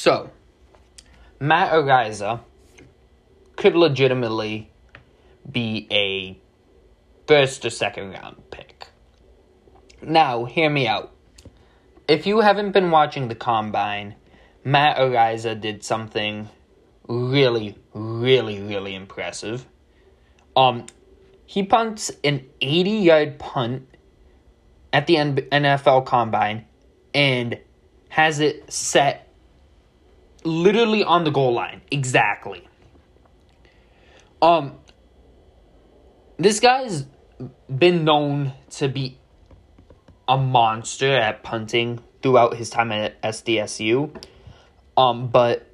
So, Matt Araiza could legitimately be a first or second round pick. Now, hear me out. If you haven't been watching the combine, Matt Araiza did something really, really, really impressive. Um, he punts an 80 yard punt at the NFL combine and has it set literally on the goal line. Exactly. Um, this guy's been known to be a monster at punting throughout his time at SDSU. Um, but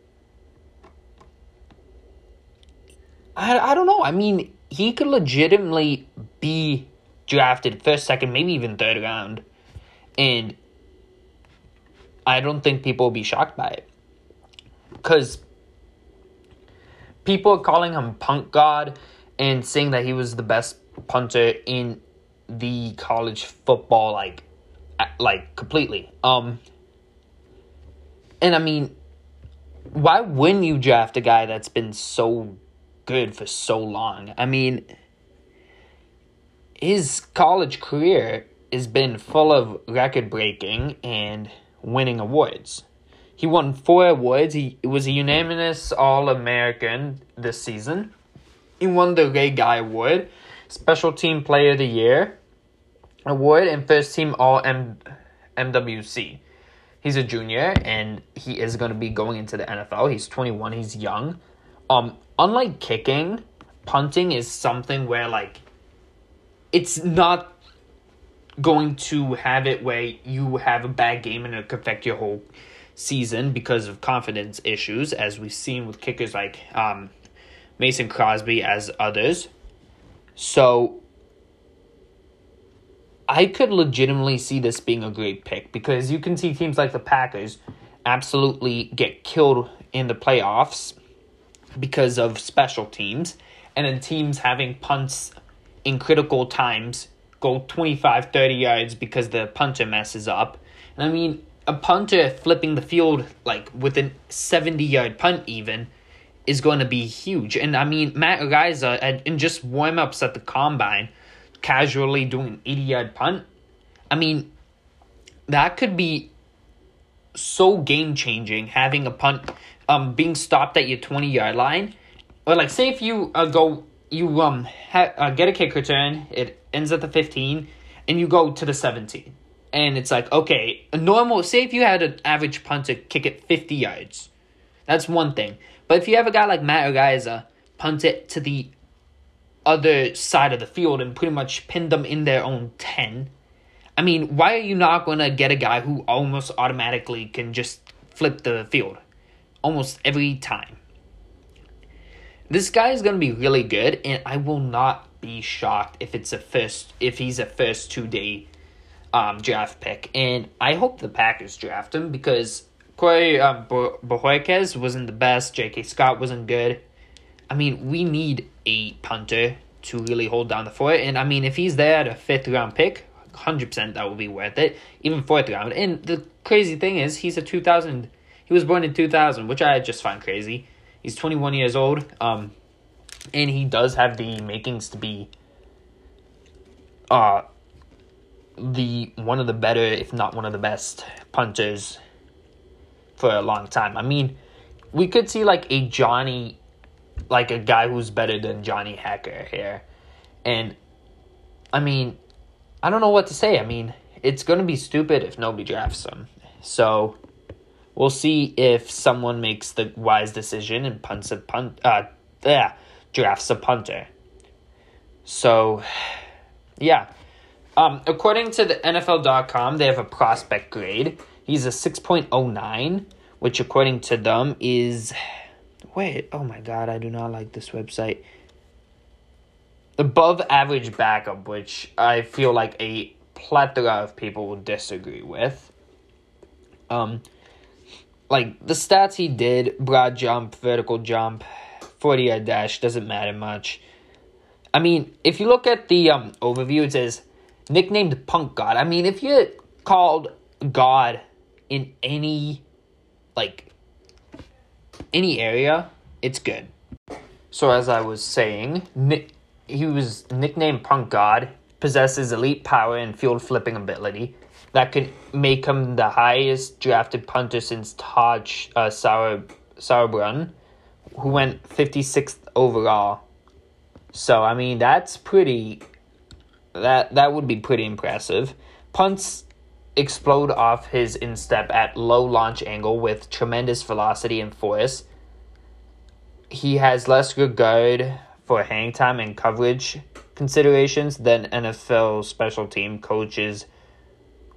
I, I don't know. I mean, he could legitimately be drafted first, second, maybe even third round. And I don't think people will be shocked by it. Because people are calling him Punt God and saying that he was the best punter in the college football like like completely. Um and I mean why wouldn't you draft a guy that's been so good for so long? I mean his college career has been full of record breaking and winning awards. He won four awards. He was a unanimous All American this season. He won the Ray Guy Award, Special Team Player of the Year Award, and First Team All M- MWC. He's a junior and he is going to be going into the NFL. He's 21, he's young. Um unlike kicking, punting is something where like it's not going to have it where you have a bad game and it could affect your whole season because of confidence issues, as we've seen with kickers like um, Mason Crosby as others. So I could legitimately see this being a great pick because you can see teams like the Packers absolutely get killed in the playoffs because of special teams, and then teams having punts in critical times go 25, 30 yards because the punter messes up. And I mean, a punter flipping the field like with a 70 yard punt even is going to be huge. And I mean, Matt Araiza in just warm ups at the combine, casually doing an 80 yard punt. I mean, that could be so game changing having a punt um being stopped at your 20 yard line. Or like say if you uh, go you um ha- uh, get a kick return, it ends at the 15 and you go to the 17. And it's like, okay, a normal say if you had an average punter kick it 50 yards. That's one thing. But if you have a guy like Matt Araiza punt it to the other side of the field and pretty much pin them in their own 10, I mean, why are you not going to get a guy who almost automatically can just flip the field almost every time? This guy is going to be really good, and I will not be shocked if it's a first if he's a first two day um, draft pick. And I hope the Packers draft him because Corey um, Bojorquez wasn't the best. J.K. Scott wasn't good. I mean, we need a punter to really hold down the fort. And I mean, if he's there at a fifth round pick, 100% that will be worth it. Even fourth round. And the crazy thing is, he's a 2000. He was born in 2000, which I just find crazy. He's 21 years old, um, and he does have the makings to be uh, the one of the better, if not one of the best punters for a long time. I mean, we could see like a Johnny, like a guy who's better than Johnny Hekker here, and I mean, I don't know what to say. I mean, it's going to be stupid if nobody drafts him. So We'll see if someone makes the wise decision and punts a punt, uh, yeah, drafts a punter. So, yeah. Um, according to the NFL.com, they have a prospect grade. He's a 6.09, which according to them is. Wait, oh my god, I do not like this website. Above average backup, which I feel like a plethora of people will disagree with. Um, like the stats he did broad jump, vertical jump, 40 yard dash doesn't matter much. I mean, if you look at the um, overview, it says nicknamed Punt God. I mean, if you're called God in any like any area, it's good. So as I was saying, Nick, he was nicknamed Punt God, possesses elite power and field flipping ability that could make him the highest drafted punter since Taj uh, Sauer, Sauerbrun, who went 56th overall. So I mean that's pretty that that would be pretty impressive. Punts explode off his instep at low launch angle with tremendous velocity and force. He has less regard for hang time and coverage considerations than NFL special team coaches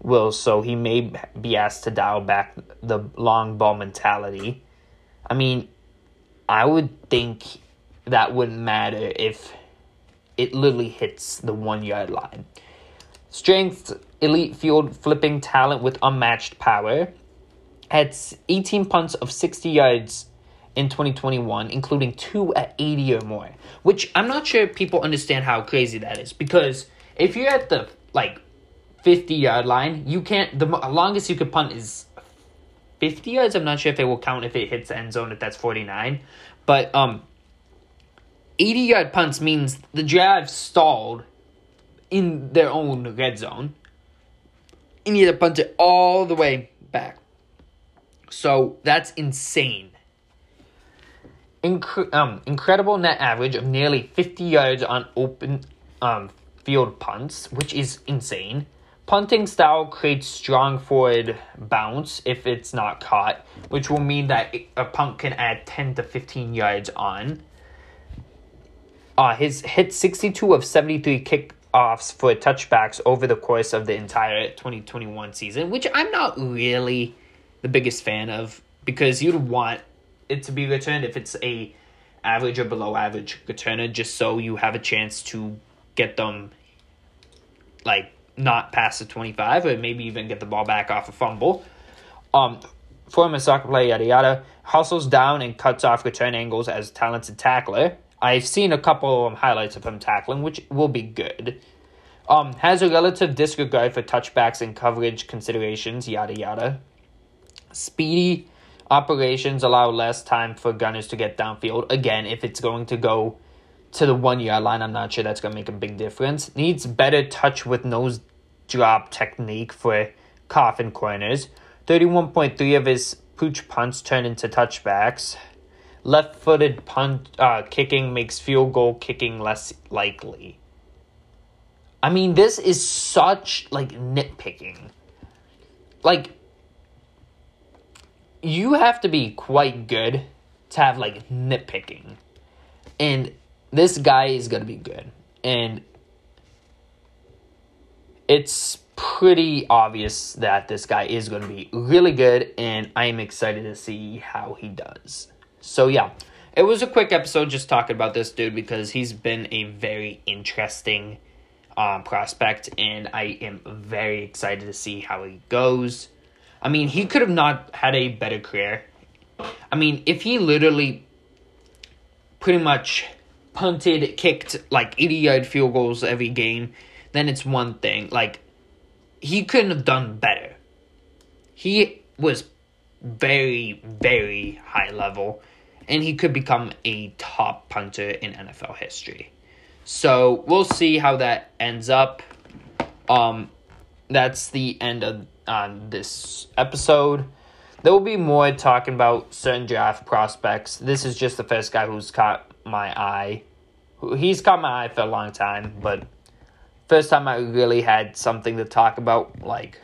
will, so he may be asked to dial back the long ball mentality. I mean, I would think that wouldn't matter if it literally hits the one yard line. Strength, elite field flipping talent with unmatched power. Had 18 punts of 60 yards in 2021, including two at 80 or more. Which I'm not sure people understand how crazy that is because if you're at the like 50 yard line, you can't. The longest you could punt is 50 yards. I'm not sure if it will count if it hits the end zone if that's 49, but um, 80 yard punts means the drive stalled in their own red zone. And you have to punt it all the way back. So that's insane. Incre- um, incredible net average of nearly 50 yards on open um, field punts, which is insane. Punting style creates strong forward bounce if it's not caught, which will mean that a punt can add 10 to 15 yards on. Uh, his hit 62 of 73 kickoffs for touchbacks over the course of the entire 2021 season, which I'm not really the biggest fan of because you'd want it to be returned if it's a average or below average returner just so you have a chance to get them like not past the 25 or maybe even get the ball back off a fumble. Um, former soccer player, yada yada, hustles down and cuts off return angles as talented tackler. I've seen a couple of highlights of him tackling, which will be good. Um, has a relative disregard for touchbacks and coverage considerations, yada yada. Speedy operations allow less time for gunners to get downfield. Again, if it's going to go to the one yard line, I'm not sure that's going to make a big difference. Needs better touch with nose drop technique for coffin corners. 31.3 of his pooch punts turn into touchbacks. Left footed punt uh, kicking makes field goal kicking less likely. I mean, this is such like nitpicking. Like, you have to be quite good to have like nitpicking. And this guy is going to be good. And it's pretty obvious that this guy is going to be really good. And I am excited to see how he does. So yeah, it was a quick episode just talking about this dude because he's been a very interesting um, prospect, and I am very excited to see how he goes. I mean, he could have not had a better career. I mean, if he literally pretty much punted, kicked like 80 yard field goals every game, then it's one thing. Like, he couldn't have done better. He was very, very high level and he could become a top punter in NFL history. So we'll see how that ends up. Um, that's the end of on this episode. There will be more talking about certain draft prospects. This is just the first guy who's caught my eye. He's caught my eye for a long time, but first time I really had something to talk about, like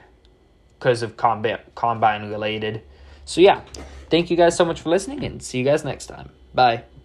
because of combine combine related. So yeah, thank you guys so much for listening and see you guys next time. Bye.